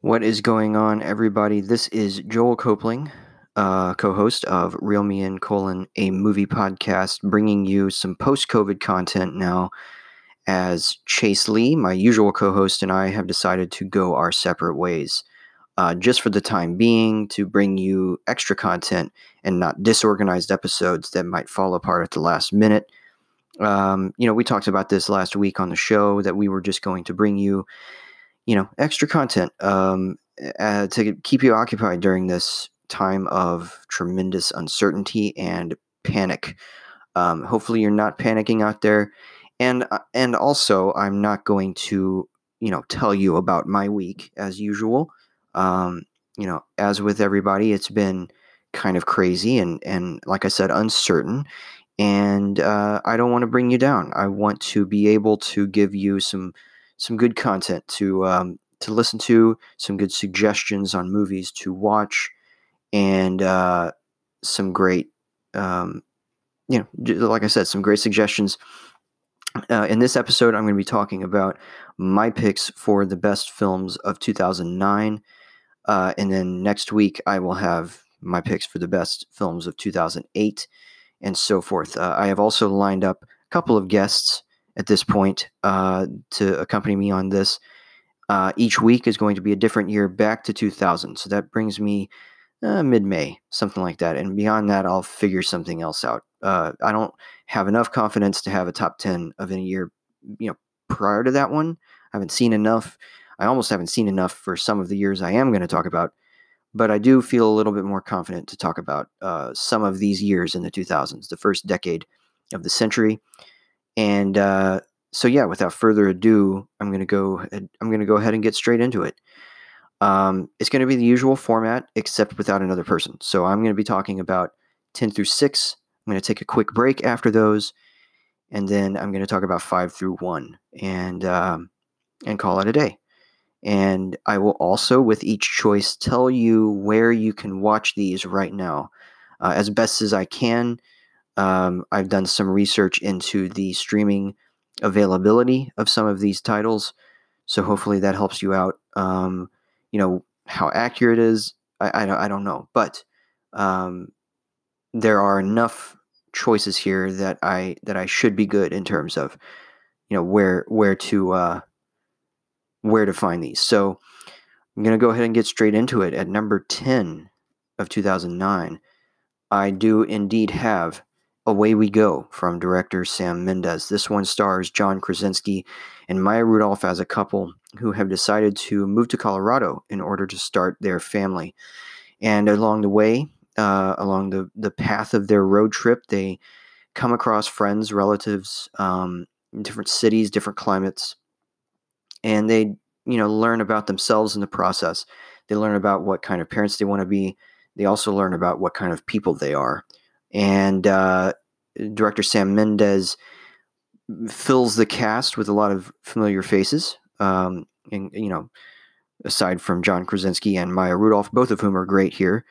What is going on, everybody? This is Joel Copling, uh, co-host of Real Me and Colon, a movie podcast, bringing you some post-COVID content now. As Chase Lee, my usual co-host, and I have decided to go our separate ways, uh, just for the time being, to bring you extra content and not disorganized episodes that might fall apart at the last minute. Um, you know, we talked about this last week on the show that we were just going to bring you you know, extra content um, uh, to keep you occupied during this time of tremendous uncertainty and panic. Um, hopefully, you're not panicking out there, and uh, and also, I'm not going to you know tell you about my week as usual. Um, you know, as with everybody, it's been kind of crazy and and like I said, uncertain. And uh, I don't want to bring you down. I want to be able to give you some some good content to um, to listen to, some good suggestions on movies to watch, and uh, some great, um, you know, like I said, some great suggestions. Uh, in this episode, I'm going to be talking about my picks for the best films of 2009. Uh, and then next week, I will have my picks for the best films of 2008 and so forth. Uh, I have also lined up a couple of guests at this point uh, to accompany me on this. Uh, each week is going to be a different year back to 2000. So that brings me uh, mid May, something like that. And beyond that, I'll figure something else out. Uh, I don't have enough confidence to have a top 10 of any year, you know, prior to that one. I haven't seen enough. I almost haven't seen enough for some of the years I am going to talk about. But I do feel a little bit more confident to talk about uh, some of these years in the 2000s, the first decade of the century. And uh, so, yeah, without further ado, I'm gonna go. I'm gonna go ahead and get straight into it. Um, it's going to be the usual format, except without another person. So I'm going to be talking about 10 through 6. I'm going to take a quick break after those, and then I'm going to talk about 5 through 1 and, um, and call it a day. And I will also, with each choice, tell you where you can watch these right now uh, as best as I can. Um, I've done some research into the streaming availability of some of these titles, so hopefully that helps you out. Um, you know how accurate is, I, I, I don't know, but um, there are enough choices here that I that I should be good in terms of you know where where to uh, where to find these. So I'm gonna go ahead and get straight into it. At number ten of 2009, I do indeed have Away We Go from director Sam Mendes. This one stars John Krasinski and Maya Rudolph as a couple who have decided to move to Colorado in order to start their family. And along the way, uh, along the, the path of their road trip, they come across friends, relatives, um, different cities, different climates, and they, you know, learn about themselves in the process. They learn about what kind of parents they want to be. They also learn about what kind of people they are and uh, director Sam Mendes fills the cast with a lot of familiar faces. Um, and you know, aside from John Krasinski and Maya Rudolph, both of whom are great here.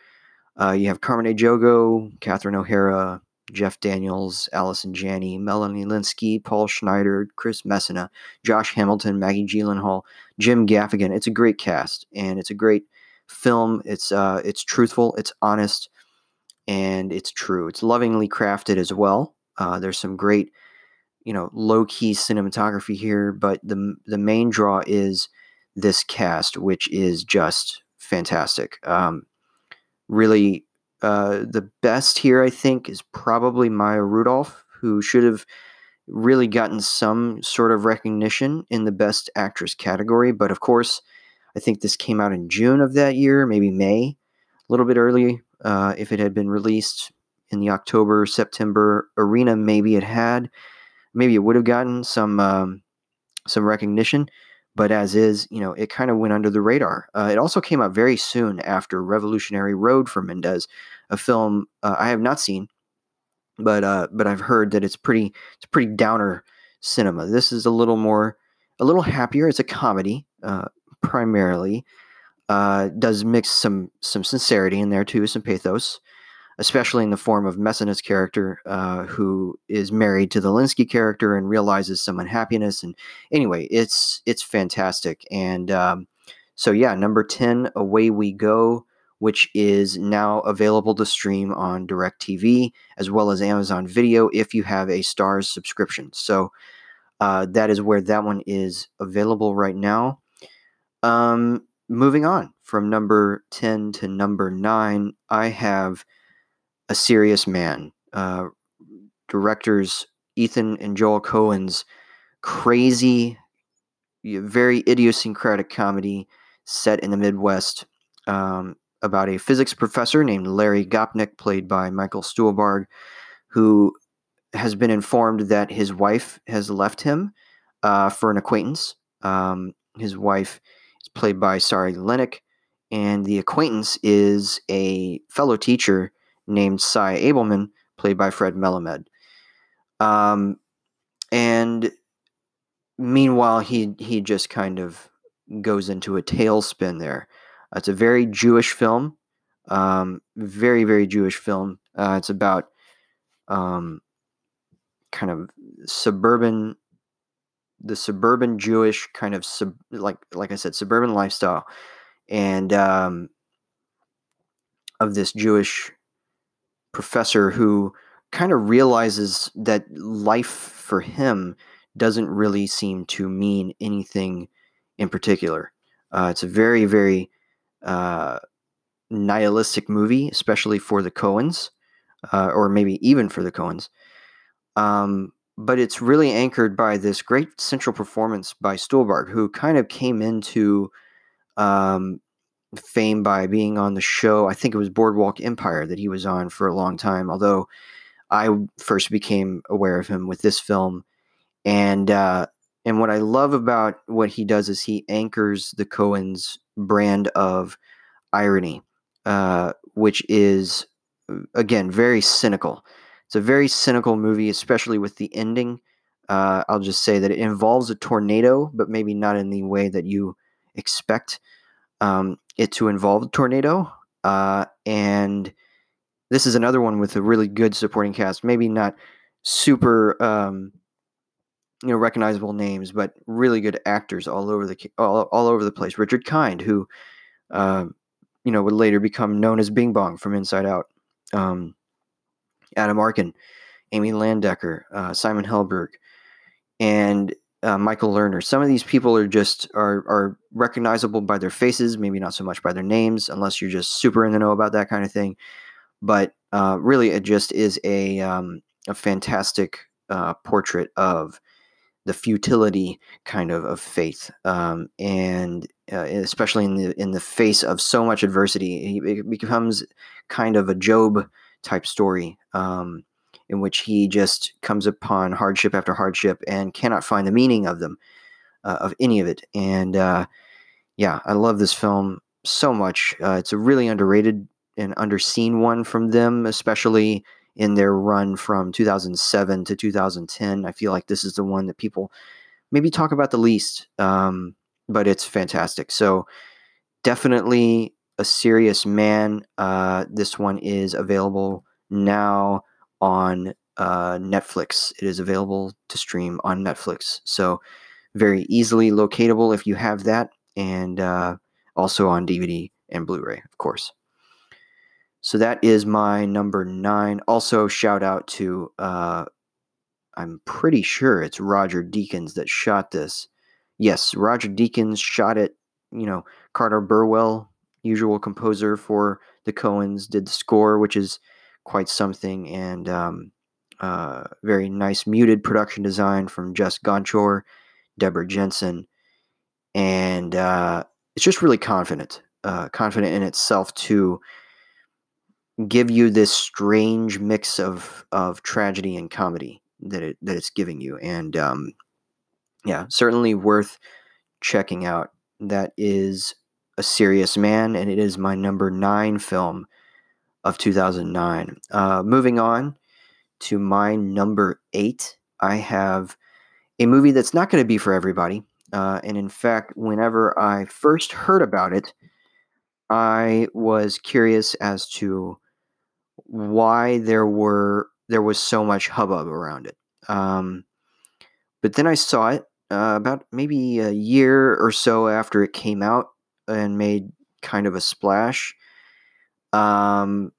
Uh, you have Carmen Ejogo, Catherine O'Hara, Jeff Daniels, Allison Janney, Melanie Lynskey, Paul Schneider, Chris Messina, Josh Hamilton, Maggie Gyllenhaal, Jim Gaffigan. It's a great cast, and it's a great film. It's uh, it's truthful, it's honest, and it's true. It's lovingly crafted as well. Uh, there's some great, you know, low key cinematography here, but the the main draw is this cast, which is just fantastic. Um, really, uh, the best here, I think, is probably Maya Rudolph, who should have really gotten some sort of recognition in the Best Actress category. But of course, I think this came out in June of that year, maybe May, a little bit early uh, if it had been released in the October September arena, maybe it had, maybe it would have gotten some um, some recognition. But as is, you know, it kind of went under the radar. Uh, it also came out very soon after Revolutionary Road for Mendes, a film uh, I have not seen, but uh, but I've heard that it's pretty it's pretty downer cinema. This is a little more a little happier. It's a comedy uh, primarily, uh, does mix some some sincerity in there too, some pathos. Especially in the form of Messina's character, uh, who is married to the Lynskey character and realizes some unhappiness. And anyway, it's it's fantastic. And um, so yeah, number ten, away we go, which is now available to stream on DirecTV as well as Amazon Video if you have a Starz subscription. So uh, that is where that one is available right now. Um, moving on from number 10 to number 9, I have A Serious Man. Uh, directors Ethan and Joel Coen's crazy, very idiosyncratic comedy set in the Midwest um, about a physics professor named Larry Gopnik, played by Michael Stuhlbarg, who has been informed that his wife has left him uh, for an acquaintance. Um, his wife is played by Sari Lennick, and the acquaintance is a fellow teacher named Sy Abelman, played by Fred Melamed. Um, and meanwhile, he he just kind of goes into a tailspin there. It's a very Jewish film, um, very very Jewish film. Uh, it's about um, kind of suburban the suburban Jewish kind of sub, like like I said suburban lifestyle and um, of this Jewish professor who kind of realizes that life for him doesn't really seem to mean anything in particular. Uh, it's a very very uh, nihilistic movie, especially for the Coens, uh, or maybe even for the Coens. Um, but it's really anchored by this great central performance by Stuhlbarg, who kind of came into um, fame by being on the show. I think it was Boardwalk Empire that he was on for a long time, although I first became aware of him with this film. And uh, and what I love about what he does is he anchors the Coens brand of irony, uh, which is again very cynical. It's a very cynical movie, especially with the ending. Uh, I'll just say that it involves a tornado, but maybe not in the way that you expect um, it to involve tornado. Uh, and this is another one with a really good supporting cast. Maybe not super, um, you know, recognizable names, but really good actors all over the all, all over the place. Richard Kind, who, uh, you know, would later become known as Bing Bong from Inside Out. Um, Adam Arkin, Amy Landecker, uh, Simon Helberg, and uh, Michael Lerner. Some of these people are just are are recognizable by their faces, maybe not so much by their names, unless you're just super in the know about that kind of thing. But uh, really, it just is a um, a fantastic uh, portrait of the futility kind of of faith, um, and uh, especially in the in the face of so much adversity, it becomes kind of a Job type story um, in which he just comes upon hardship after hardship and cannot find the meaning of them, uh, of any of it. And uh, yeah, I love this film so much. Uh, it's a really underrated and underseen one from them, especially in their run from 2007 to 2010. I feel like this is the one that people maybe talk about the least, um, but it's fantastic. So definitely a serious man. Uh, this one is available now on uh, Netflix. It is available to stream on Netflix. So very easily locatable if you have that, and uh, also on DVD and Blu-ray, of course. So that is my number nine. Also, shout out to uh, I'm pretty sure it's Roger Deakins that shot this. Yes, Roger Deakins shot it. You know, Carter Burwell usual composer for the Coens, did the score, which is quite something, and um, uh, very nice muted production design from Jess Gonchor, Deborah Jensen, and uh, it's just really confident, uh, confident in itself to give you this strange mix of of tragedy and comedy that it that it's giving you, and um, yeah, certainly worth checking out. That is a Serious Man, and it is my number nine film of 2009. Uh, moving on to my number eight, I have a movie that's not going to be for everybody. Uh, and in fact, whenever I first heard about it, I was curious as to why there were there was so much hubbub around it. Um, but then I saw it uh, about maybe a year or so after it came out and made kind of a splash. Um,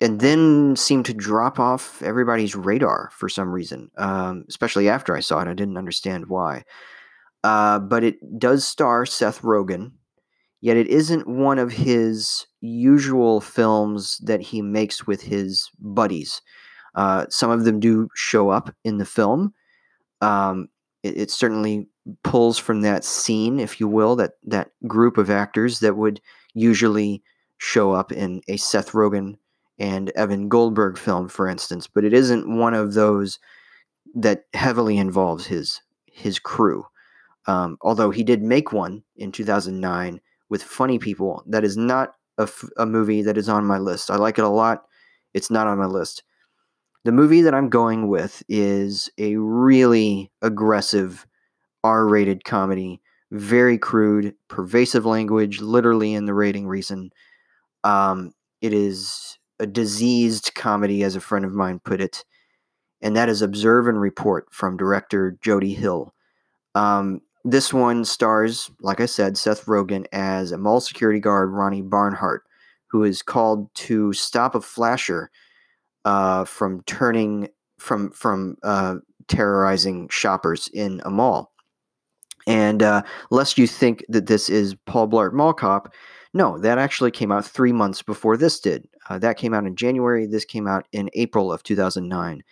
and then seemed to drop off everybody's radar for some reason, um, especially after I saw it. I didn't understand why. Uh, but it does star Seth Rogen, yet it isn't one of his usual films that he makes with his buddies. Uh, some of them do show up in the film. Um, it, it, certainly pulls from that scene, if you will, that that group of actors that would usually show up in a Seth Rogen and Evan Goldberg film, for instance. But it isn't one of those that heavily involves his his crew. Um, although he did make one in 2009 with Funny People, that is not a, f- a movie that is on my list. I like it a lot. It's not on my list. The movie that I'm going with is a really aggressive R rated comedy, very crude, pervasive language, literally in the rating reason. Um, it is a diseased comedy, as a friend of mine put it, and that is Observe and Report from director Jody Hill. Um, this one stars, like I said, Seth Rogen as a mall security guard, Ronnie Barnhart, who is called to stop a flasher uh, from turning from from uh, terrorizing shoppers in a mall. And uh, lest you think that this is Paul Blart Mall Cop, no, that actually came out three months before this did. Uh, that came out in January. This came out in April of 2009.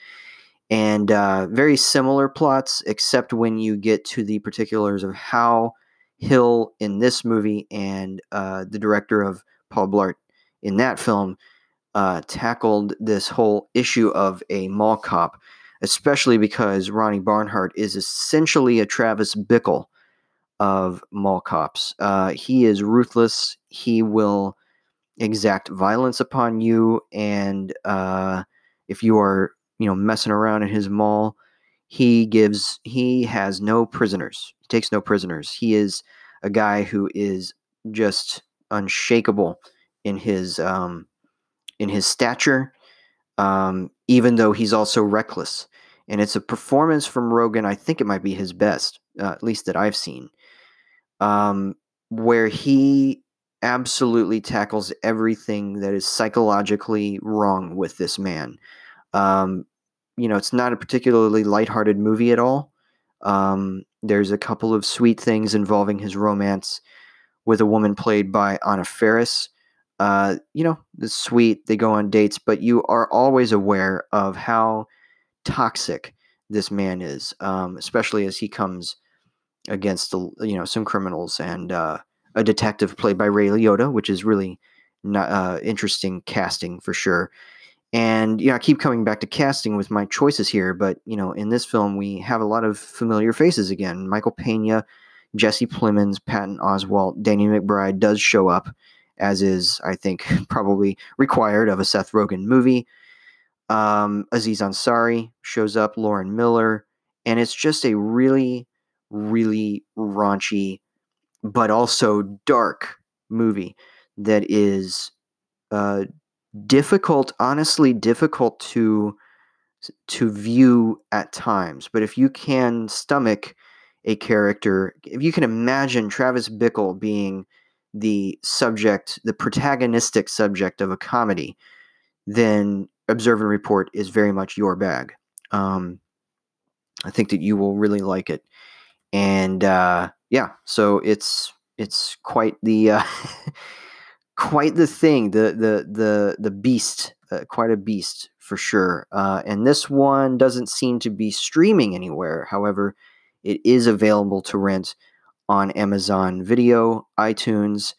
And uh, very similar plots, except when you get to the particulars of how Hill in this movie and uh, the director of Paul Blart in that film uh, tackled this whole issue of a mall cop, especially because Ronnie Barnhart is essentially a Travis Bickle of mall cops. Uh, he is ruthless. He will exact violence upon you, and uh, if you are, you know, messing around in his mall, he gives. He has no prisoners. He takes no prisoners. He is a guy who is just unshakable in his um, in his stature, um, even though he's also reckless. And it's a performance from Rogen. I think it might be his best, uh, at least that I've seen um, where he absolutely tackles everything that is psychologically wrong with this man. Um, you know, it's not a particularly lighthearted movie at all. Um, there's a couple of sweet things involving his romance with a woman played by Anna Faris. Uh, you know, it's sweet. They go on dates, but you are always aware of how toxic this man is, um, especially as he comes against the you know some criminals and uh, a detective played by Ray Liotta, which is really not uh, interesting casting for sure. And you know, I keep coming back to casting with my choices here, but you know, in this film we have a lot of familiar faces again. Michael Pena, Jesse Plemons, Patton Oswalt, Danny McBride does show up, as is I think probably required of a Seth Rogen movie. Um, Aziz Ansari shows up, Lauren Miller, and it's just a really really raunchy, but also dark movie that is uh, difficult, honestly difficult to to view at times. But if you can stomach a character, if you can imagine Travis Bickle being the subject, the protagonistic subject of a comedy, then Observe and Report is very much your bag. Um, I think that you will really like it and uh, yeah, so it's it's quite the uh, quite the thing, the the the the beast, uh, quite a beast for sure. Uh, and this one doesn't seem to be streaming anywhere. However, it is available to rent on Amazon Video, iTunes,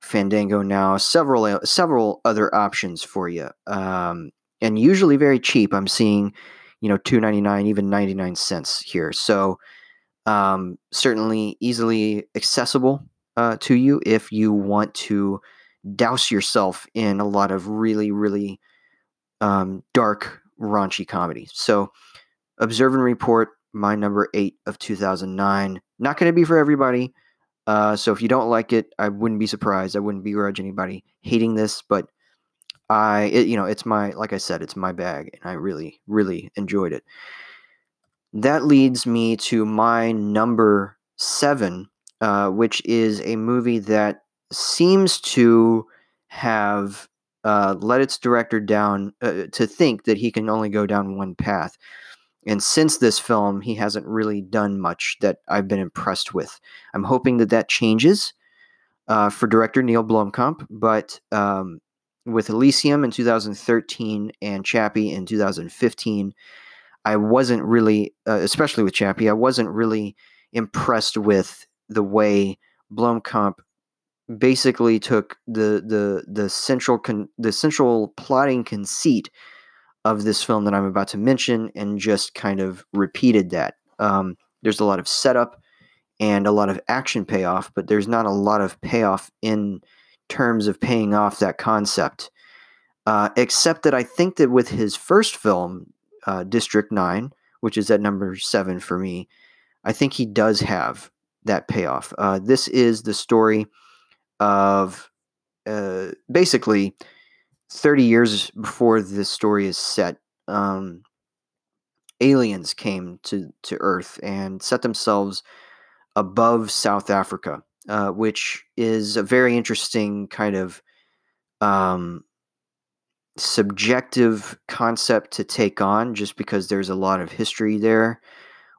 Fandango now, several uh, several other options for you, um, and usually very cheap. I'm seeing, you know, two ninety nine, even ninety nine cents here. So um, certainly easily accessible uh, to you if you want to douse yourself in a lot of really, really um, dark, raunchy comedy. So, Observe and Report, my number eight of 2009. Not going to be for everybody. Uh, so, if you don't like it, I wouldn't be surprised. I wouldn't begrudge anybody hating this, but I, it, you know, it's my, like I said, it's my bag, and I really, really enjoyed it. That leads me to my number seven, uh, which is a movie that seems to have uh, let its director down uh, to think that he can only go down one path. And since this film, he hasn't really done much that I've been impressed with. I'm hoping that that changes uh, for director Neil Blomkamp, but um, with Elysium in 2013 and Chappie in 2015, I wasn't really, uh, especially with Chappie, I wasn't really impressed with the way Blomkamp basically took the the the central con- the central plotting conceit of this film that I'm about to mention and just kind of repeated that. Um, there's a lot of setup and a lot of action payoff, but there's not a lot of payoff in terms of paying off that concept. Uh, except that I think that with his first film, uh, District 9, which is at number seven for me, I think he does have that payoff. Uh, this is the story of uh, basically 30 years before this story is set. Um, aliens came to, to Earth and set themselves above South Africa, uh, which is a very interesting kind of um, subjective concept to take on just because there's a lot of history there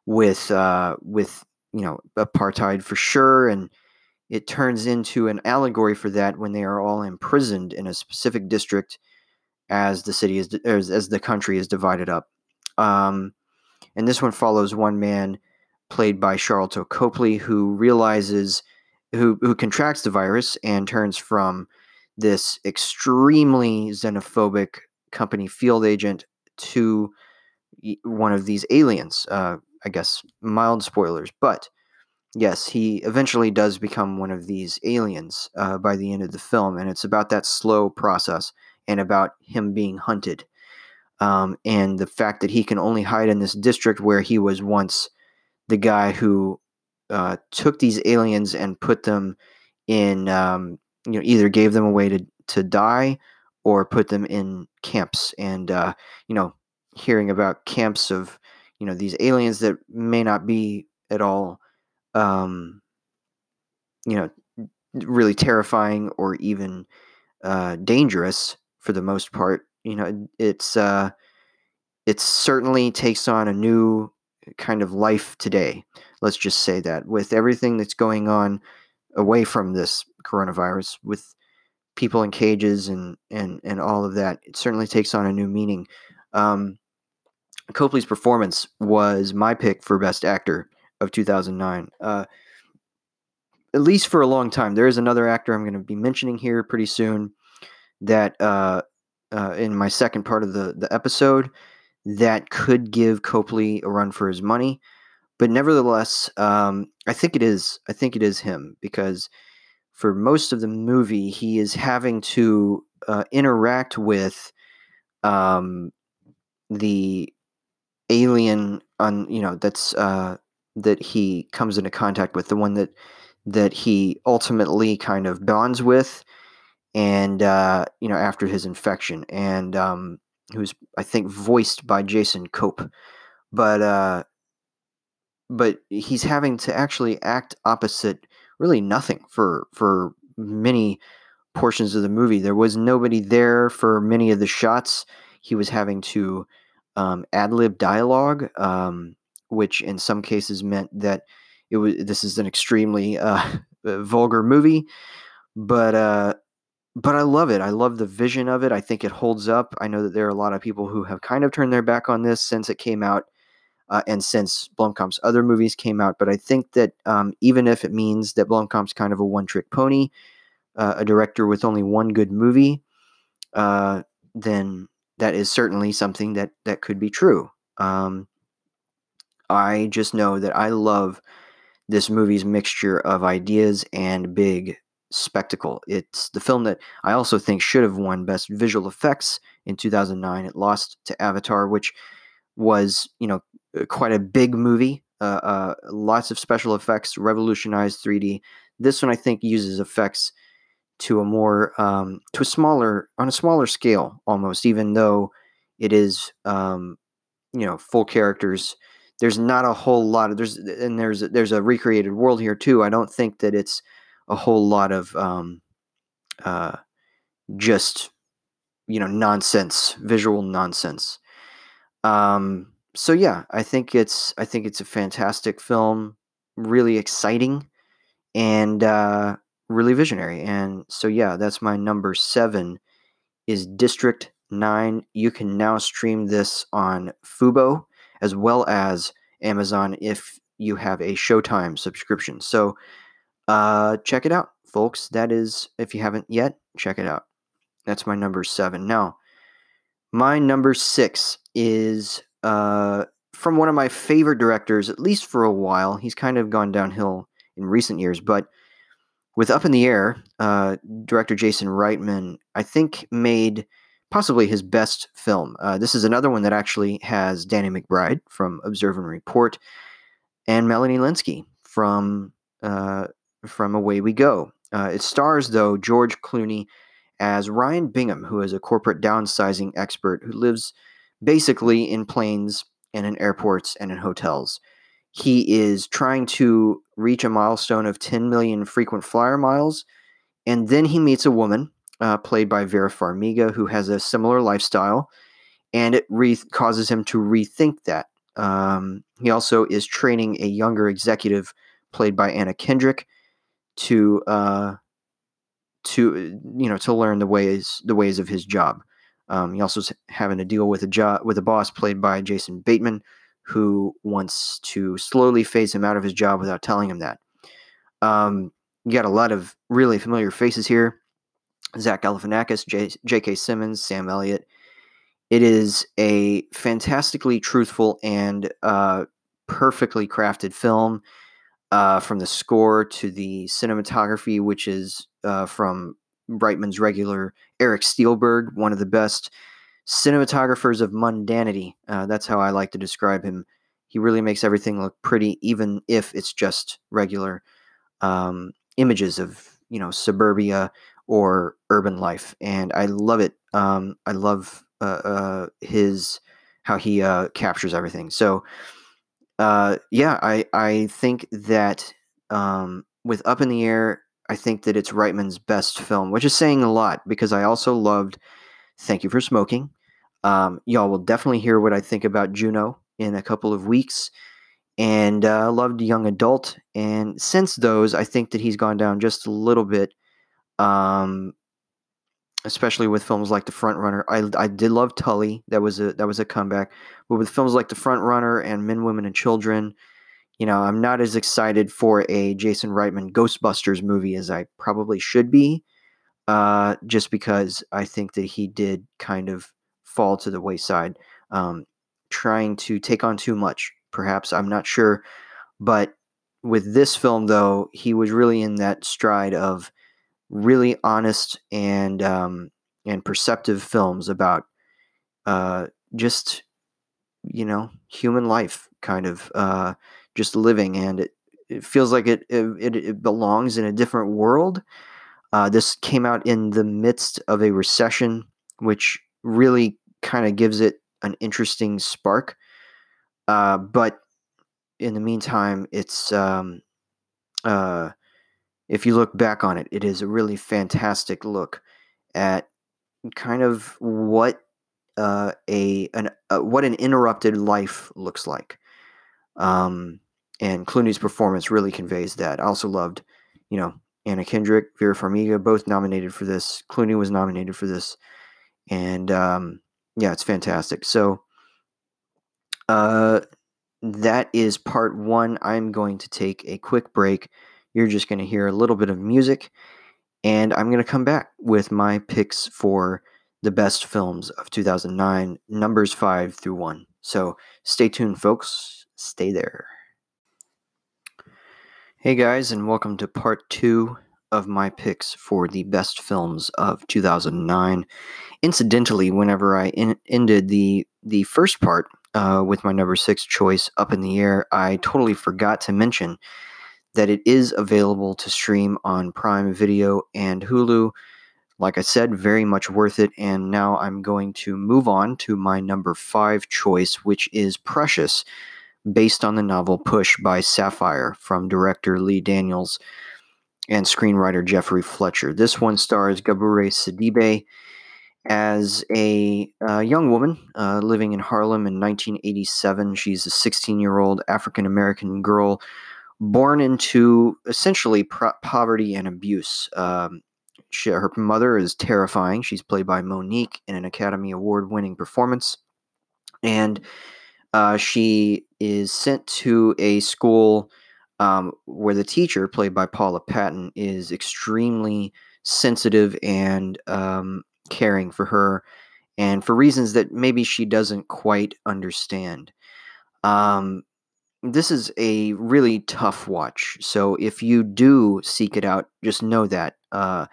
with uh, with you know apartheid for sure and it turns into an allegory for that when they are all imprisoned in a specific district as the city is as, as the country is divided up. Um, and this one follows one man played by Sharlto Copley who realizes who who contracts the virus and turns from this extremely xenophobic company field agent to one of these aliens. Uh, I guess mild spoilers, but yes, he eventually does become one of these aliens uh, by the end of the film, and it's about that slow process and about him being hunted. Um, and the fact that he can only hide in this district where he was once the guy who uh, took these aliens and put them in um, you know either gave them away to to die or put them in camps. And uh, you know hearing about camps of you know these aliens that may not be at all um, you know really terrifying or even uh, dangerous for the most part you know it's uh, it certainly takes on a new kind of life today let's just say that. With everything that's going on away from this coronavirus with people in cages and and and all of that it certainly takes on a new meaning. Um, copley's performance was my pick for best actor of 2009 uh, at least for a long time. There is another actor i'm going to be mentioning here pretty soon that uh, uh, in my second part of the, the episode that could give copley a run for his money but nevertheless, um, I think it is. I think it is him because for most of the movie, he is having to uh, interact with um, the alien on you know that's uh, that he comes into contact with, the one that that he ultimately kind of bonds with, and uh, you know after his infection, and um, who's I think voiced by Jason Cope, but uh, but he's having to actually act opposite really nothing for for many portions of the movie. There was nobody there for many of the shots. He was having to um, ad lib dialogue, um, which in some cases meant that it was. This is an extremely uh, vulgar movie, but uh, but I love it. I love the vision of it. I think it holds up. I know that there are a lot of people who have kind of turned their back on this since it came out uh, and since Blomkamp's other movies came out. But I think that um, even if it means that Blomkamp's kind of a one trick pony, uh, a director with only one good movie, uh, then that is certainly something that, that could be true. Um, I just know that I love this movie's mixture of ideas and big spectacle. It's the film that I also think should have won Best Visual Effects in 2009. It lost to Avatar, which was, you know, quite a big movie. Uh, uh, lots of special effects, revolutionized 3D. This one, I think, uses effects to a more um, to a smaller on a smaller scale almost even though it is um, you know full characters there's not a whole lot of there's and there's there's a recreated world here too i don't think that it's a whole lot of um, uh, just you know nonsense visual nonsense um, so yeah i think it's i think it's a fantastic film really exciting and uh, really visionary. And so, yeah, that's my number seven is District 9. You can now stream this on Fubo as well as Amazon if you have a Showtime subscription. So, uh, check it out, folks. That is, if you haven't yet, check it out. That's my number seven. Now, my number six is uh, from one of my favorite directors, at least for a while. He's kind of gone downhill in recent years. But with Up in the Air, uh, director Jason Reitman, I think, made possibly his best film. Uh, this is another one that actually has Danny McBride from Observe and Report and Melanie Lynskey from uh, from Away We Go. Uh, it stars, though, George Clooney as Ryan Bingham, who is a corporate downsizing expert who lives basically in planes and in airports and in hotels he is trying to reach a milestone of 10 million frequent flyer miles. And then he meets a woman, uh, played by Vera Farmiga, who has a similar lifestyle. And it re- causes him to rethink that. Um, he also is training a younger executive, played by Anna Kendrick, to uh, to you know to learn the ways the ways of his job. Um, he also is having to deal with a job with a boss played by Jason Bateman, who wants to slowly phase him out of his job without telling him that. Um, you got a lot of really familiar faces here Zach Galifianakis, J.K. Simmons, Sam Elliott. It is a fantastically truthful and uh, perfectly crafted film. Uh, from the score to the cinematography, which is uh, from Reitman's regular Eric Steelberg, one of the best cinematographers of mundanity. Uh, that's how I like to describe him. He really makes everything look pretty, even if it's just regular um, images of you know suburbia or urban life, and I love it. Um, I love uh, uh, his how he uh, captures everything. So uh, yeah, I I think that um, with Up in the Air, I think that it's Reitman's best film, which is saying a lot because I also loved Thank You for Smoking. Um, y'all will definitely hear what I think about Juno in a couple of weeks. And uh, loved Young Adult. And since those, I think that he's gone down just a little bit, um, especially with films like The Front Runner. I, I did love Tully. That was a that was a comeback. But with films like The Front Runner and Men, Women, and Children, you know, I'm not as excited for a Jason Reitman Ghostbusters movie as I probably should be. Uh, just because I think that he did kind of fall to the wayside, um, trying to take on too much. Perhaps I'm not sure, but with this film though, he was really in that stride of really honest and um, and perceptive films about uh, just you know human life, kind of uh, just living, and it, it feels like it, it it belongs in a different world. Uh, this came out in the midst of a recession, which really kind of gives it an interesting spark. Uh, but in the meantime, it's um, uh, if you look back on it, it is a really fantastic look at kind of what uh, a an uh, what an interrupted life looks like. Um, and Clooney's performance really conveys that. I also loved, you know, Anna Kendrick, Vera Farmiga, both nominated for this. Clooney was nominated for this, and um, yeah, it's fantastic. So, uh, that is part one. I'm going to take a quick break. You're just going to hear a little bit of music, and I'm going to come back with my picks for the best films of 2009, numbers five through one. So, stay tuned, folks. Stay there. Hey, guys, and welcome to part two of my picks for the best films of 2009. Incidentally, whenever I in- ended the the first part uh, with my number six choice, Up in the Air, I totally forgot to mention that it is available to stream on Prime Video and Hulu. Like I said, very much worth it. And now I'm going to move on to my number five choice, which is Precious, based on the novel Push by Sapphire from director Lee Daniels and screenwriter Jeffrey Fletcher. This one stars Gabourey Sidibe as a young woman uh, living in Harlem in 1987. She's a 16 year old African American girl born into essentially pro- poverty and abuse. Um, she, her mother is terrifying. She's played by Mo'Nique in an Academy Award winning performance. And uh, she is sent to a school um, where the teacher, played by Paula Patton, is extremely sensitive and um, caring for her, and for reasons that maybe she doesn't quite understand. Um, this is a really tough watch. So if you do seek it out, just know that uh,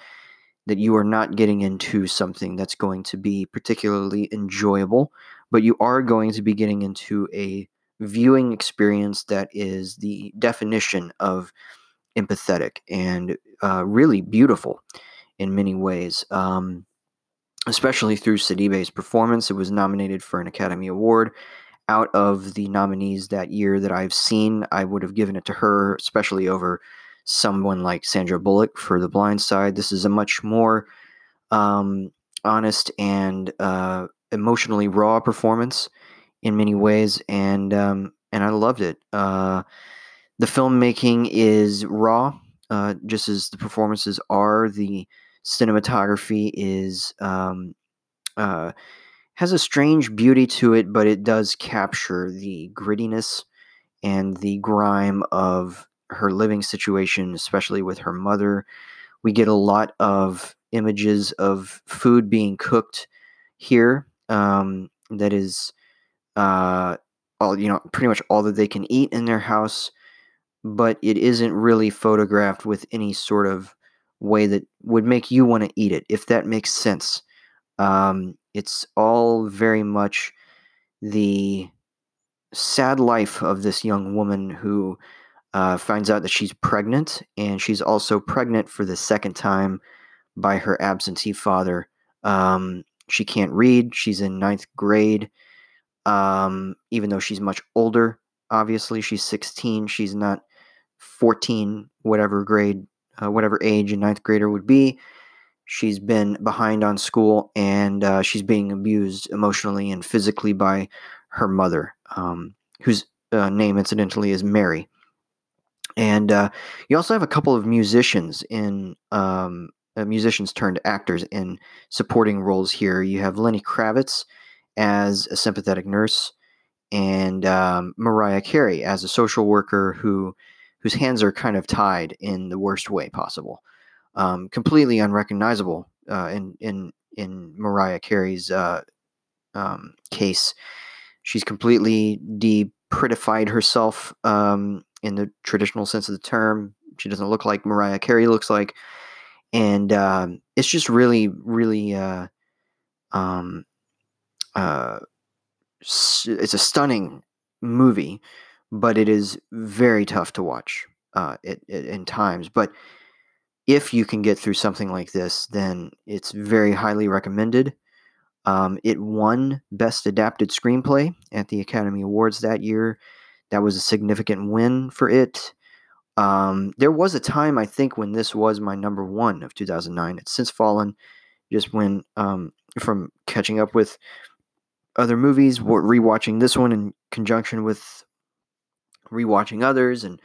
that you are not getting into something that's going to be particularly enjoyable, but you are going to be getting into a viewing experience that is the definition of empathetic and uh, really beautiful in many ways. Um, especially through Sidibe's performance, it was nominated for an Academy Award out of the nominees that year that I've seen, I would have given it to her, especially over someone like Sandra Bullock for The Blind Side. This is a much more um, honest and uh, emotionally raw performance in many ways, and um, and I loved it. Uh, the filmmaking is raw, uh, just as the performances are. The cinematography is um, uh, has a strange beauty to it, but it does capture the grittiness and the grime of her living situation, especially with her mother. We get a lot of images of food being cooked here. Um, that is, uh, all you know, pretty much all that they can eat in their house, but it isn't really photographed with any sort of way that would make you want to eat it, if that makes sense. Um, it's all very much the sad life of this young woman who uh, finds out that she's pregnant, and she's also pregnant for the second time by her absentee father. Um, she can't read. She's in ninth grade. Um, even though she's much older, obviously she's 16. She's not 14, whatever grade, uh, whatever age a ninth grader would be. She's been behind on school and uh, she's being abused emotionally and physically by her mother, um, whose uh, name, incidentally, is Mary. And uh, you also have a couple of musicians in um, uh, musicians turned actors in supporting roles here. You have Lenny Kravitz as a sympathetic nurse, and um, Mariah Carey as a social worker who whose hands are kind of tied in the worst way possible um, completely unrecognizable uh, in in in Mariah Carey's uh, um, case. She's completely depretified herself um, in the traditional sense of the term. She doesn't look like Mariah Carey looks like, and um, it's just really, really. Uh, um, uh, it's a stunning movie, but it is very tough to watch uh, it, it, in times. But if you can get through something like this, then it's very highly recommended. Um, it won Best Adapted Screenplay at the Academy Awards that year. That was a significant win for it. Um, there was a time, I think, when this was my number one of 2009. It's since fallen, just when um, from catching up with other movies, rewatching this one in conjunction with rewatching others, and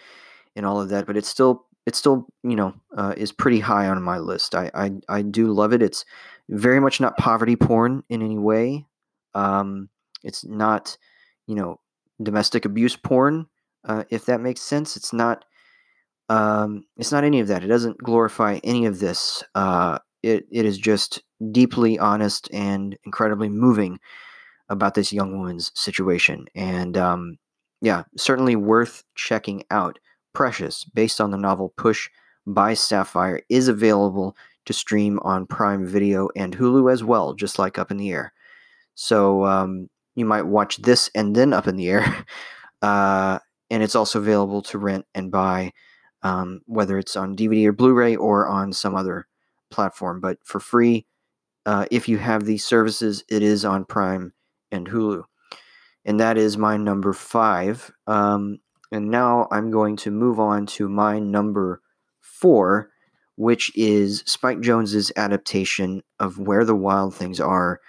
and all of that. But it's still it still you know uh, is pretty high on my list. I, I I do love it. It's very much not poverty porn in any way. Um, it's not you know domestic abuse porn, uh, if that makes sense. It's not. Um, it's not any of that. It doesn't glorify any of this. Uh, it it is just deeply honest and incredibly moving about this young woman's situation, and um, yeah, certainly worth checking out. Precious, based on the novel Push by Sapphire, is available to stream on Prime Video and Hulu as well, just like Up in the Air. So um, you might watch this and then Up in the Air. Uh, and it's also available to rent and buy um, whether it's on DVD or Blu-ray or on some other platform. But for free, uh, if you have these services, it is on Prime and Hulu. And that is my number five. Um, and now I'm going to move on to my number four, which is Spike Jonze's adaptation of Where the Wild Things Are.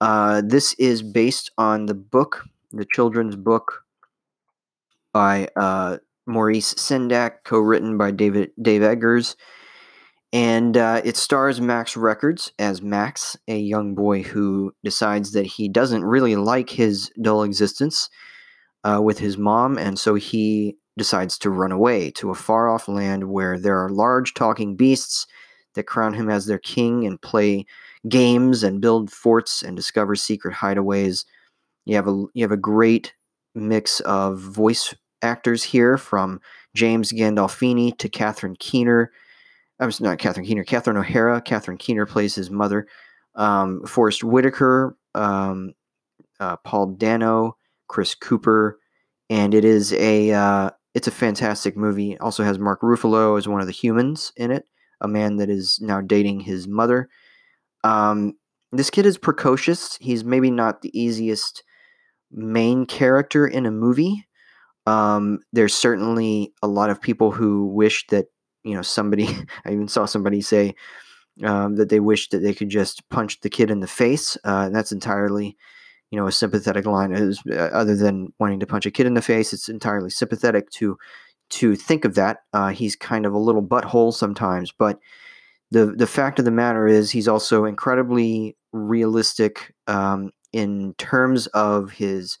Uh, this is based on the book, the children's book by uh, Maurice Sendak, co-written by David Dave Eggers, and uh, it stars Max Records as Max, a young boy who decides that he doesn't really like his dull existence uh, with his mom, and so he decides to run away to a far-off land where there are large talking beasts that crown him as their king and play games and build forts and discover secret hideaways. You have a you have a great mix of voice actors here from James Gandolfini to Catherine Keener. I was not Catherine Keener, Catherine O'Hara. Catherine Keener plays his mother. Um, Forest Whitaker, um, uh, Paul Dano, Chris Cooper, and it is a uh, it's a fantastic movie. Also has Mark Ruffalo as one of the humans in it, a man that is now dating his mother. Um, this kid is precocious. He's maybe not the easiest main character in a movie. Um, there's certainly a lot of people who wish that you know somebody. I even saw somebody say um, that they wish that they could just punch the kid in the face. Uh, that's entirely, you know, a sympathetic line. Uh, other than wanting to punch a kid in the face, it's entirely sympathetic to to think of that. Uh, he's kind of a little butthole sometimes, but the the fact of the matter is he's also incredibly realistic um, in terms of his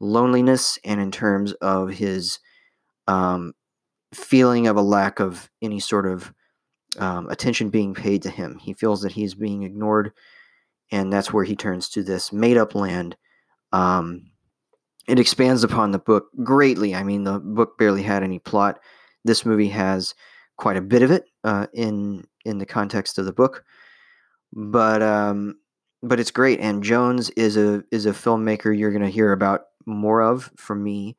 loneliness and in terms of his um, feeling of a lack of any sort of um, attention being paid to him. He feels that he's being ignored, and that's where he turns to this made up land. Um, it expands upon the book greatly. I mean, the book barely had any plot. This movie has quite a bit of it uh, in in the context of the book, but um, but it's great. And Jonze is a is a filmmaker you're going to hear about more of from me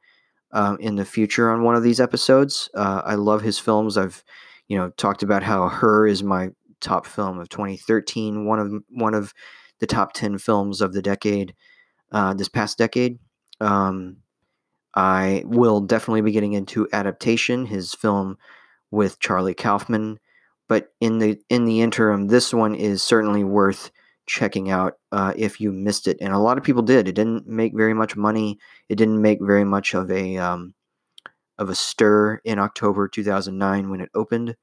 um, in the future on one of these episodes. Uh, I love his films. I've you know talked about how Her is my top film of 2013, one of one of the top 10 films of the decade, uh, this past decade. Um, I will definitely be getting into adaptation, his film with Charlie Kaufman. But in the in the interim, this one is certainly worth checking out uh, if you missed it. And a lot of people did. It didn't make very much money. It didn't make very much of a um, of a stir in October 2009 when it opened.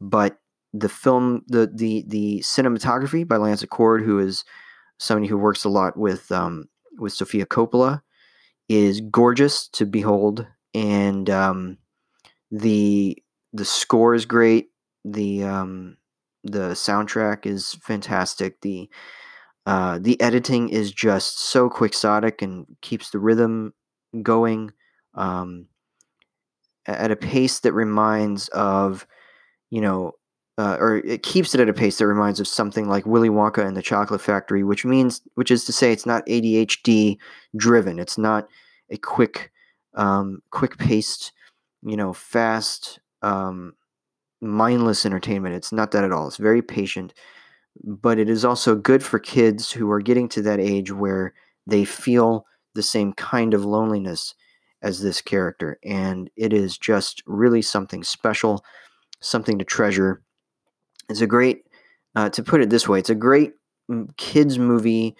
But the film, the the the cinematography by Lance Acord, who is somebody who works a lot with um, with Sofia Coppola, is gorgeous to behold, and um, the the score is great. The um, the soundtrack is fantastic. The uh, the editing is just so quixotic and keeps the rhythm going um, at a pace that reminds of, you know, uh, or it keeps it at a pace that reminds of something like Willy Wonka and the Chocolate Factory, which means, which is to say, it's not ADHD driven. It's not a quick, um, quick paced, you know, fast, um, mindless entertainment. It's not that at all. It's very patient, but it is also good for kids who are getting to that age where they feel the same kind of loneliness as this character. And it is just really something special, something to treasure. It's a great, uh, to put it this way, it's a great mm, kids' movie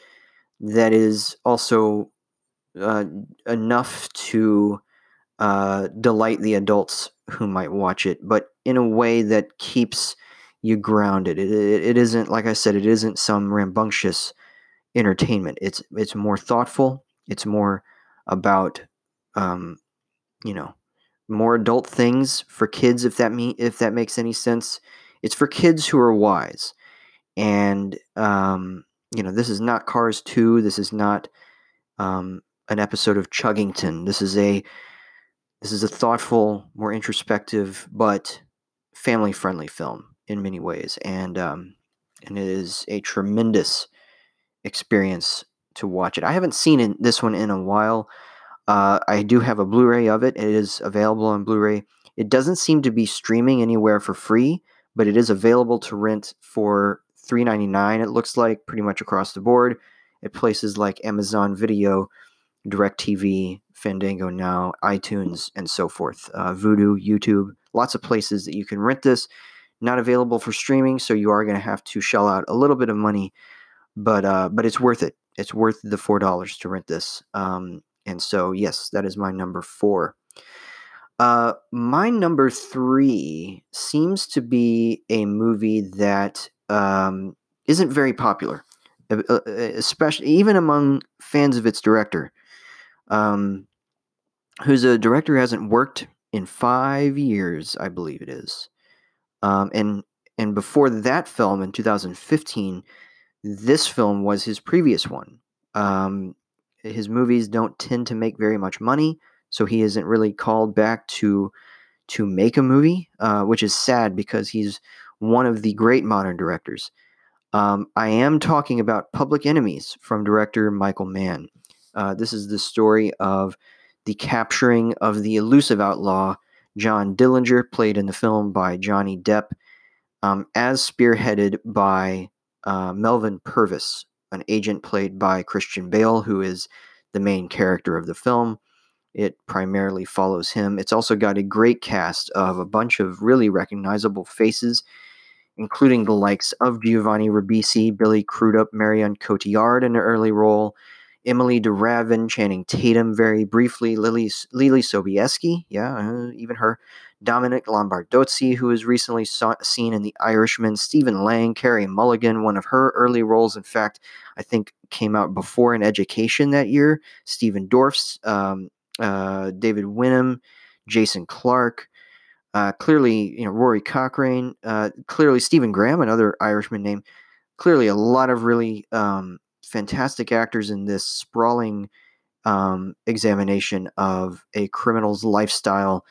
that is also uh, enough to uh, delight the adults who might watch it, but in a way that keeps you grounded. It, it, it isn't, like I said, it isn't some rambunctious entertainment. It's it's more thoughtful. It's more about, um, you know, more adult things for kids. If that me if that makes any sense, it's for kids who are wise. And um, you know, this is not Cars two. This is not um, an episode of Chuggington. This is a this is a thoughtful, more introspective, but family friendly film in many ways. And, um, and it is a tremendous experience to watch it. I haven't seen it, this one in a while. Uh, I do have a Blu ray of it, it is available on Blu ray. It doesn't seem to be streaming anywhere for free, but it is available to rent for $3.99. It looks like pretty much across the board at places like Amazon Video, DirecTV, Fandango Now, iTunes, and so forth. Uh, Vudu, YouTube, lots of places that you can rent this. Not available for streaming, so you are going to have to shell out a little bit of money, but uh, but it's worth it. It's worth the four dollars to rent this. Um, and so, yes, that is my number four. Uh, my number three seems to be a movie that um, not very popular, especially even among fans of its director, um, who's a director who hasn't worked in five years, I believe it is. Um, and and before that film in 2015, this film was his previous one. Um, his movies don't tend to make very much money so he isn't really called back to to make a movie, uh, which is sad because he's one of the great modern directors. Um, I am talking about Public Enemies from director Michael Mann. Uh, this is the story of the capturing of the elusive outlaw John Dillinger, played in the film by Johnny Depp, um, as spearheaded by uh, Melvin Purvis, an agent played by Christian Bale, who is the main character of the film. It primarily follows him. It's also got a great cast of a bunch of really recognizable faces, including the likes of Giovanni Ribisi, Billy Crudup, Marion Cotillard in an early role, Emilie de Ravin, Channing Tatum very briefly, Lily, Leelee Sobieski, yeah, uh, even her, Dominic Lombardozzi, who was recently saw, seen in The Irishman, Stephen Lang, Carey Mulligan, one of her early roles, in fact, I think came out before an education that year, Stephen Dorff's um, uh, David Wenham, Jason Clarke, uh, clearly, you know, Rory Cochrane, uh, clearly Stephen Graham, another Irishman name. Clearly, a lot of really um, fantastic actors in this sprawling um, examination of a criminal's lifestyle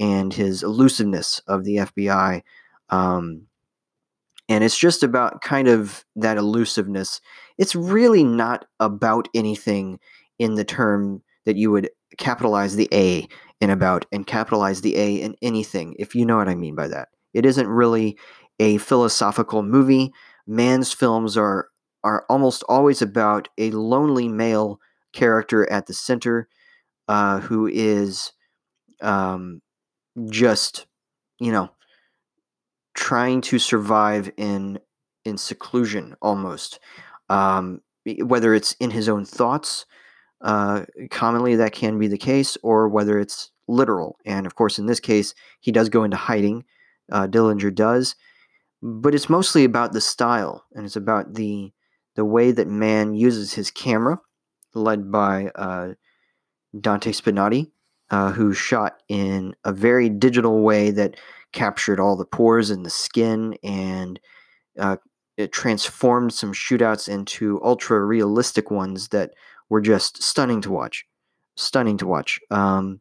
and his elusiveness of the FBI. Um, and it's just about kind of that elusiveness. It's really not about anything in the term that you would capitalize the A in about and capitalize the A in anything, if you know what I mean by that. It isn't really a philosophical movie. Mann's films are are almost always about a lonely male character at the center uh, who is um, just, you know, trying to survive in in seclusion almost. Um, whether it's in his own thoughts uh, commonly, that can be the case, or whether it's literal. And of course, in this case, he does go into hiding. Uh, Dillinger does, but it's mostly about the style, and it's about the the way that Mann uses his camera, led by uh, Dante Spinotti, uh, who shot in a very digital way that captured all the pores in the skin and uh, it transformed some shootouts into ultra realistic ones that were just stunning to watch, stunning to watch. Um,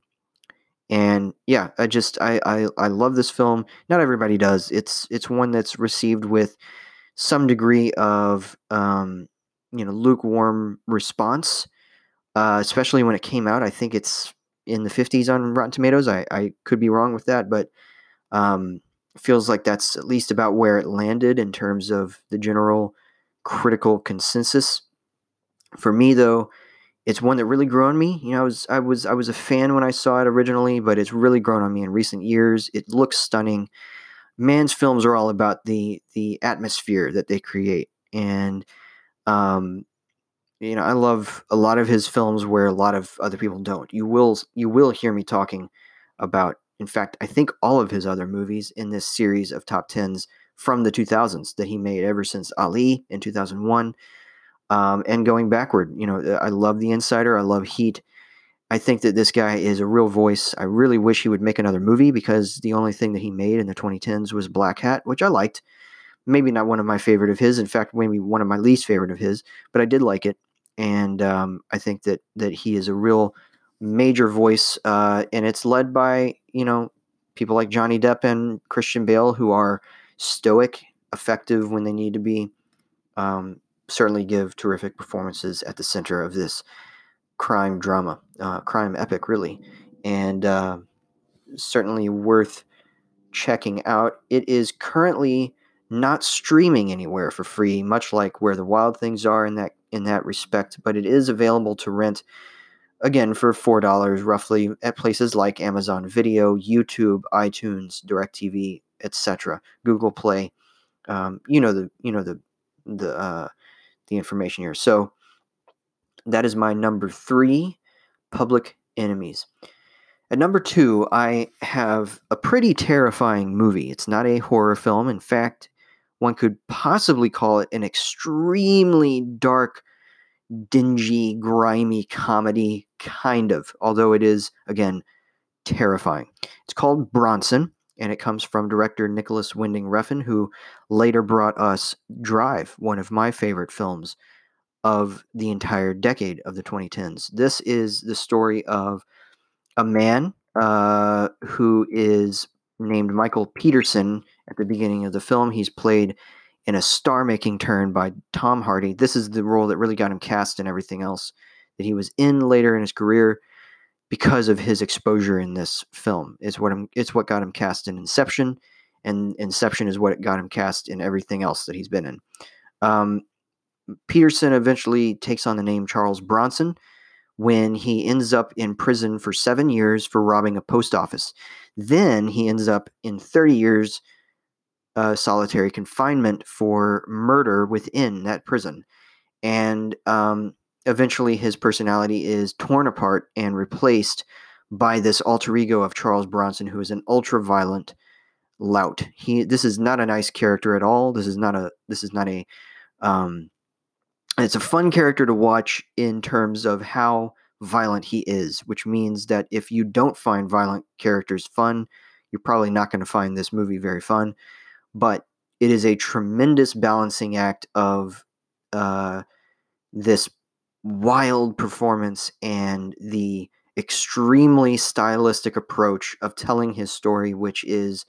and yeah, I just I, I I love this film. Not everybody does. It's it's one that's received with some degree of um, you know lukewarm response, uh, especially when it came out. I think it's in the 50s on Rotten Tomatoes. I, I could be wrong with that, but um, feels like that's at least about where it landed in terms of the general critical consensus. For me, though, it's one that really grew on me. You know, I was I was I was a fan when I saw it originally, but it's really grown on me in recent years. It looks stunning. Mann's films are all about the the atmosphere that they create, and um, you know, I love a lot of his films where a lot of other people don't. You will you will hear me talking about. In fact, I think all of his other movies in this series of top tens from the 2000s that he made ever since Ali in 2001 um, and going backward. You know, I love The Insider. I love Heat. I think that this guy is a real voice. I really wish he would make another movie because the only thing that he made in the 2010s was Blackhat, which I liked. Maybe not one of my favorite of his. In fact, maybe one of my least favorite of his. But I did like it, and um, I think that that he is a real major voice, uh, and it's led by you know people like Johnny Depp and Christian Bale who are stoic, effective when they need to be, um, certainly give terrific performances at the center of this crime drama, uh, crime epic, really. And uh, certainly worth checking out. It is currently not streaming anywhere for free, much like where the wild things are in that in that respect, but it is available to rent again for four dollars roughly at places like Amazon Video, YouTube, iTunes, DirecTV, etc., Google Play. Um, you know the you know the the uh, the information here. So that is my number three, Public Enemies. At number two, I have a pretty terrifying movie. It's not a horror film. In fact, one could possibly call it an extremely dark, dingy, grimy comedy, kind of, although it is, again, terrifying. It's called Bronson, and it comes from director Nicholas Winding Refn, who later brought us Drive, one of my favorite films of the entire decade of the 2010s. This is the story of a man uh, who is named Michael Peterson at the beginning of the film. He's played in a star making turn by Tom Hardy. This is the role that really got him cast and everything else that he was in later in his career because of his exposure in this film. It's what it's what got him cast in Inception, and Inception is what got him cast in everything else that he's been in. Um, Peterson eventually takes on the name Charles Bronson when he ends up in prison for seven years for robbing a post office. Then he ends up in 30 years uh, solitary confinement for murder within that prison. And um, eventually his personality is torn apart and replaced by this alter ego of Charles Bronson, who is an ultra violent lout. He this is not a nice character at all. This is not a this is not a um, it's a fun character to watch in terms of how violent he is, which means that if you don't find violent characters fun, you're probably not going to find this movie very fun. But it is a tremendous balancing act of uh, this wild performance and the extremely stylistic approach of telling his story, which is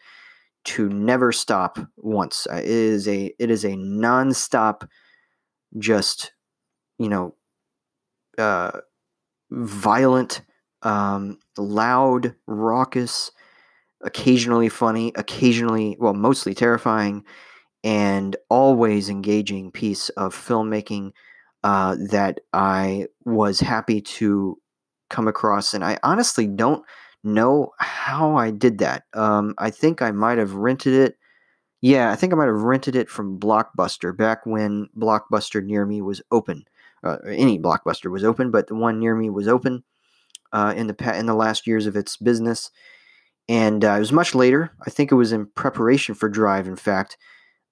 to never stop once. It is a it is a nonstop just you know uh, violent um, loud raucous occasionally funny occasionally well mostly terrifying and always engaging piece of filmmaking uh, that i was happy to come across and i honestly don't know how i did that. Um, i think i might have rented it yeah, I think I might have rented it from Blockbuster back when Blockbuster near me was open. Uh, any Blockbuster was open, but the one near me was open uh, in the in the last years of its business, and uh, it was much later. I think it was in preparation for Drive, in fact,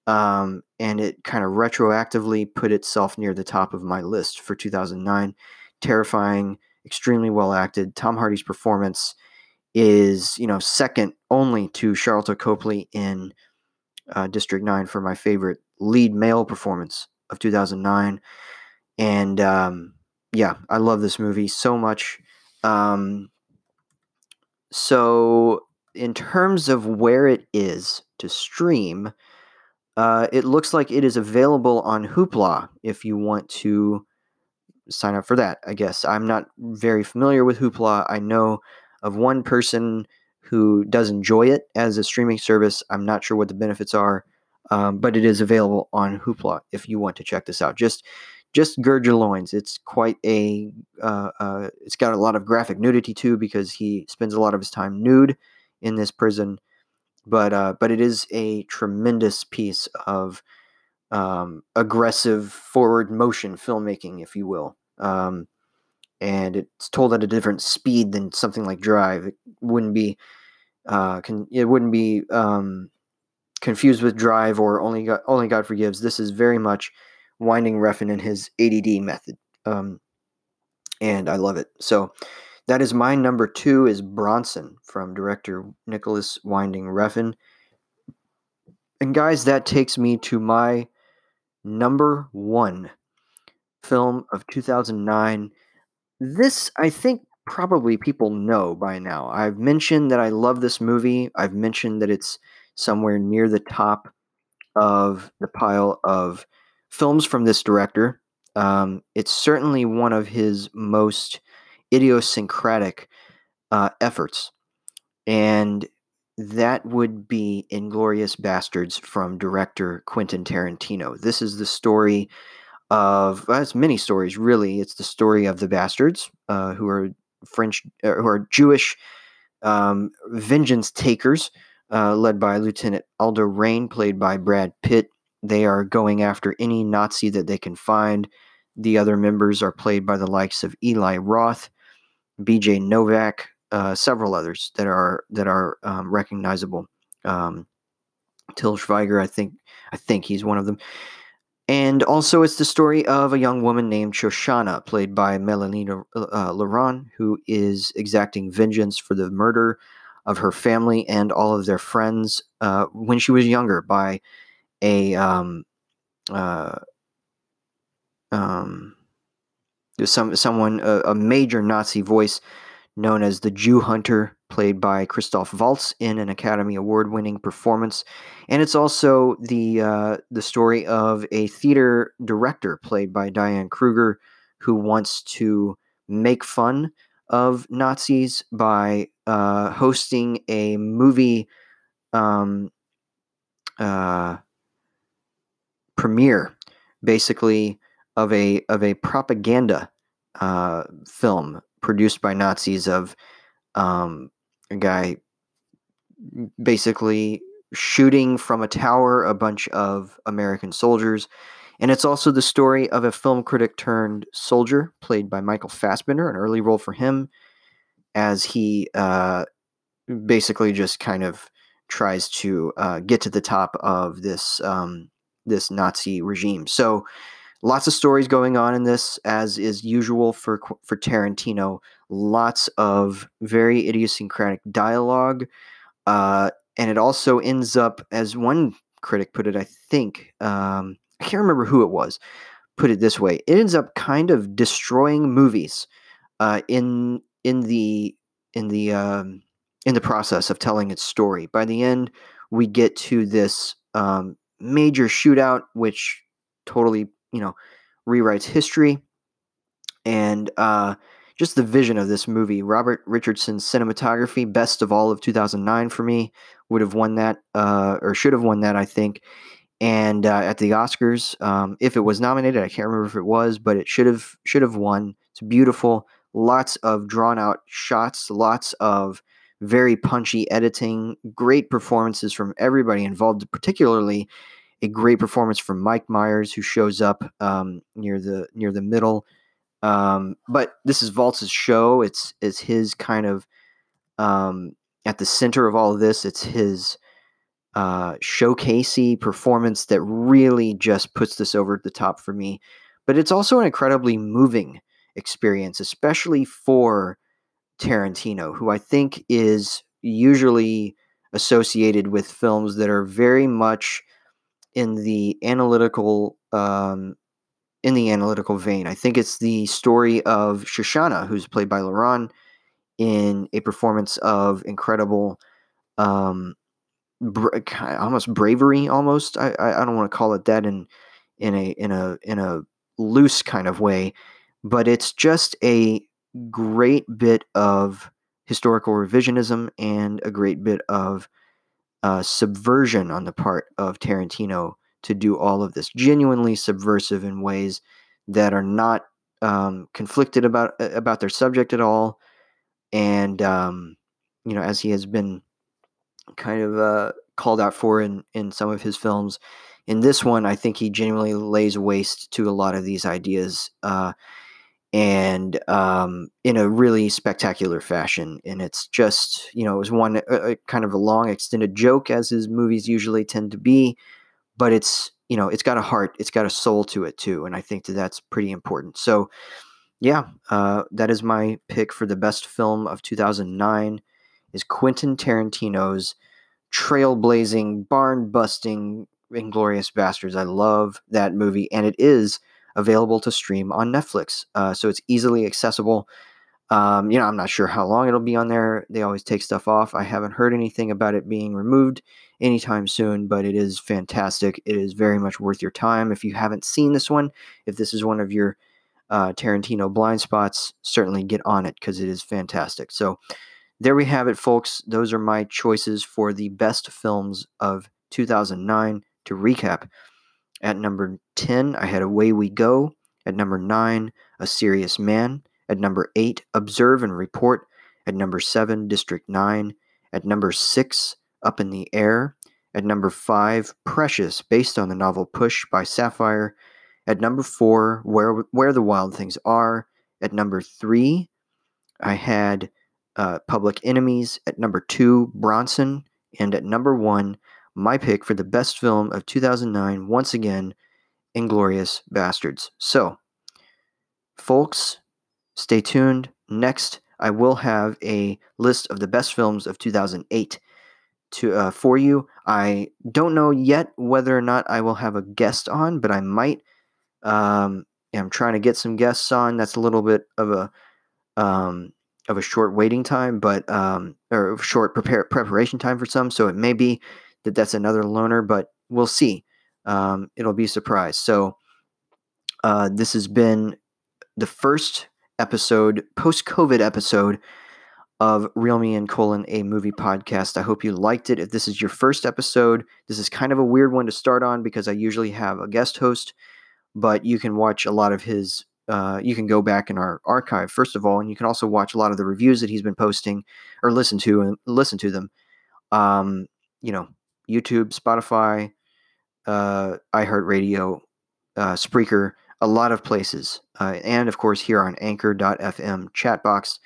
um, and it kind of retroactively put itself near the top of my list for 2009. Terrifying, extremely well acted. Tom Hardy's performance is, you know, second only to Sharlto Copley in uh, District 9 for my favorite lead male performance of 2009. And um, yeah, I love this movie so much. Um, so, in terms of where it is to stream, uh, it looks like it is available on Hoopla if you want to sign up for that. I guess I'm not very familiar with Hoopla. I know of one person who does enjoy it as a streaming service. I'm not sure what the benefits are, um, but it is available on Hoopla if you want to check this out. Just just gird your loins. It's quite a. Uh, uh, it's got a lot of graphic nudity too because he spends a lot of his time nude in this prison. But uh, but it is a tremendous piece of um, aggressive forward motion filmmaking, if you will. Um, and it's told at a different speed than something like Drive. It wouldn't be uh, can it wouldn't be um, confused with Drive or Only God, Only God Forgives. This is very much Winding Refn in his ADD method, um, and I love it. So that is my number two is Bronson from director Nicholas Winding Refn. And guys, that takes me to my number one film of 2009 this, I think, probably people know by now. I've mentioned that I love this movie. I've mentioned that it's somewhere near the top of the pile of films from this director. Um, it's certainly one of his most idiosyncratic uh, efforts. and that would be Inglourious Basterds from director Quentin Tarantino. This is the story of well, it's many stories really. It's the story of the bastards uh, who are French uh, who are Jewish um, vengeance takers, uh, led by Lieutenant Aldo Raine, played by Brad Pitt. They are going after any Nazi that they can find. The other members are played by the likes of Eli Roth, B.J. Novak, uh, several others that are that are um, recognizable. Um, Til Schweiger, I think, I think he's one of them. And also, it's the story of a young woman named Shoshana, played by Melanie uh, Laurent, who is exacting vengeance for the murder of her family and all of their friends uh, when she was younger by a um, uh, um, some someone a, a major Nazi voice known as the Jew Hunter, played by Christoph Waltz in an Academy Award-winning performance, and it's also the uh, the story of a theater director played by Diane Kruger, who wants to make fun of Nazis by uh, hosting a movie um, uh, premiere, basically of a of a propaganda uh, film produced by Nazis of um, a guy basically shooting from a tower a bunch of American soldiers. And it's also the story of a film critic turned soldier, played by Michael Fassbender, an early role for him, as he uh, basically just kind of tries to uh, get to the top of this um, this Nazi regime. So Lots of stories going on in this, as is usual for for Tarantino. Lots of very idiosyncratic dialogue, uh, and it also ends up, as one critic put it, I think um, I can't remember who it was, put it this way: it ends up kind of destroying movies uh, in in the in the um, in the process of telling its story. By the end, we get to this um, major shootout, which totally you know rewrites history and uh, just the vision of this movie. Robert Richardson's cinematography, best of all of 2009 for me, would have won that uh, or should have won that, I think. And uh, at the Oscars, um, if it was nominated, I can't remember if it was, but it should have should have won. It's beautiful, lots of drawn out shots, lots of very punchy editing, great performances from everybody involved, particularly a great performance from Mike Myers, who shows up um, near the near the middle. Um, but this is Waltz's show. It's it's his kind of um, at the center of all of this. It's his uh, showcasey performance that really just puts this over the top for me. But it's also an incredibly moving experience, especially for Tarantino, who I think is usually associated with films that are very much in the analytical um, in the analytical vein. I think it's the story of Shoshana, who's played by Laurent, in a performance of incredible, um, bra- almost bravery. Almost, I, I, I don't want to call it that in in a in a in a loose kind of way, but it's just a great bit of historical revisionism and a great bit of uh, subversion on the part of Tarantino to do all of this, genuinely subversive in ways that are not um, conflicted about about their subject at all, and um, you know, as he has been kind of uh, called out for in in some of his films. In this one, I think he genuinely lays waste to a lot of these ideas. Uh, and um, in a really spectacular fashion. And it's just, you know, it was one a, a kind of a long, extended joke, as his movies usually tend to be, but it's, you know, it's got a heart, it's got a soul to it too. And I think that that's pretty important. So, yeah, uh, that is my pick for the best film of 2009 is Quentin Tarantino's trailblazing, barn-busting, inglourious Basterds. I love that movie, and it is available to stream on Netflix. Uh, so it's easily accessible. Um, you know, I'm not sure how long it'll be on there. They always take stuff off. I haven't heard anything about it being removed anytime soon, but it is fantastic. It is very much worth your time. If you haven't seen this one, if this is one of your uh, Tarantino blind spots, certainly get on it because it is fantastic. So there we have it, folks. Those are my choices for the best films of 2009. To recap, at number 10, I had Away We Go. At number 9, A Serious Man. At number 8, Observe and Report. At number 7, District 9. At number 6, Up in the Air. At number 5, Precious, based on the novel Push by Sapphire. At number 4, Where, Where the Wild Things Are. At number 3, I had uh, Public Enemies. At number 2, Bronson. And at number 1, my pick for the best film of 2009, once again, Inglourious Basterds. So, folks, stay tuned. Next, I will have a list of the best films of 2008 to uh, for you. I don't know yet whether or not I will have a guest on, but I might. Um, I'm trying to get some guests on. That's a little bit of a um, of a short waiting time, but um, or short prepare preparation time for some. So it may be that that's another loner, but we'll see. Um, it'll be a surprise. So uh, this has been the first episode, post COVID episode of Reel Me In Colon, a movie podcast. I hope you liked it. If this is your first episode, this is kind of a weird one to start on because I usually have a guest host, but you can watch a lot of his. Uh, you can go back in our archive first of all, and you can also watch a lot of the reviews that he's been posting or listen to and listen to them. Um, you know, YouTube, Spotify, uh, iHeartRadio, uh, Spreaker, a lot of places, uh, and of course here on Anchor.fm chatbox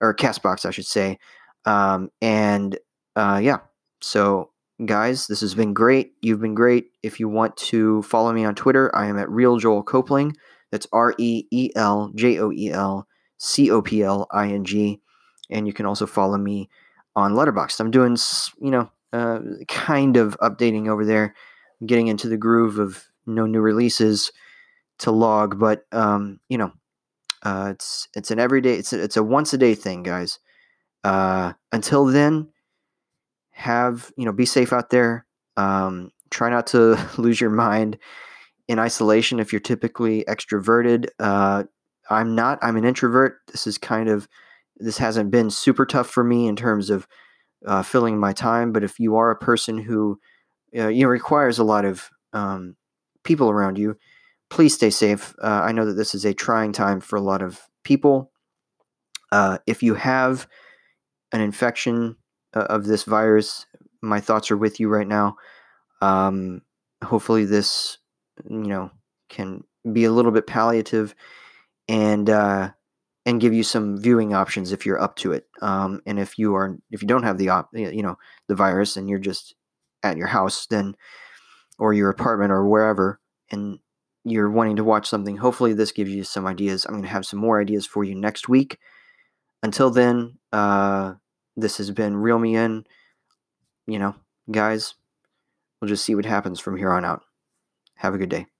or Castbox, I should say. Um, and uh, yeah, so guys, this has been great. You've been great. If you want to follow me on Twitter, I am at Reel Joel Copling. That's R E E L J O E L C O P L I N G. And you can also follow me on Letterboxd. I'm doing, you know, uh, kind of updating over there, getting into the groove of no new releases to log, but um, you know, uh, it's it's an everyday, it's a, it's a once a day thing, guys. Uh, until then, have you know, be safe out there. Um, try not to lose your mind in isolation if you're typically extroverted. Uh, I'm not. I'm an introvert. This is kind of this hasn't been super tough for me in terms of uh, filling my time. But if you are a person who uh, you know requires a lot of um, people around you, please stay safe. Uh, I know that this is a trying time for a lot of people. Uh, if you have an infection uh, of this virus, my thoughts are with you right now. Um, hopefully, this you know can be a little bit palliative and uh, and give you some viewing options if you're up to it. Um, and if you are, if you don't have the op, you know, the virus, and you're just at your house, then or your apartment or wherever, and you're wanting to watch something, hopefully this gives you some ideas. I'm going to have some more ideas for you next week. Until then, uh, this has been Reel Me In. You know, guys, we'll just see what happens from here on out. Have a good day.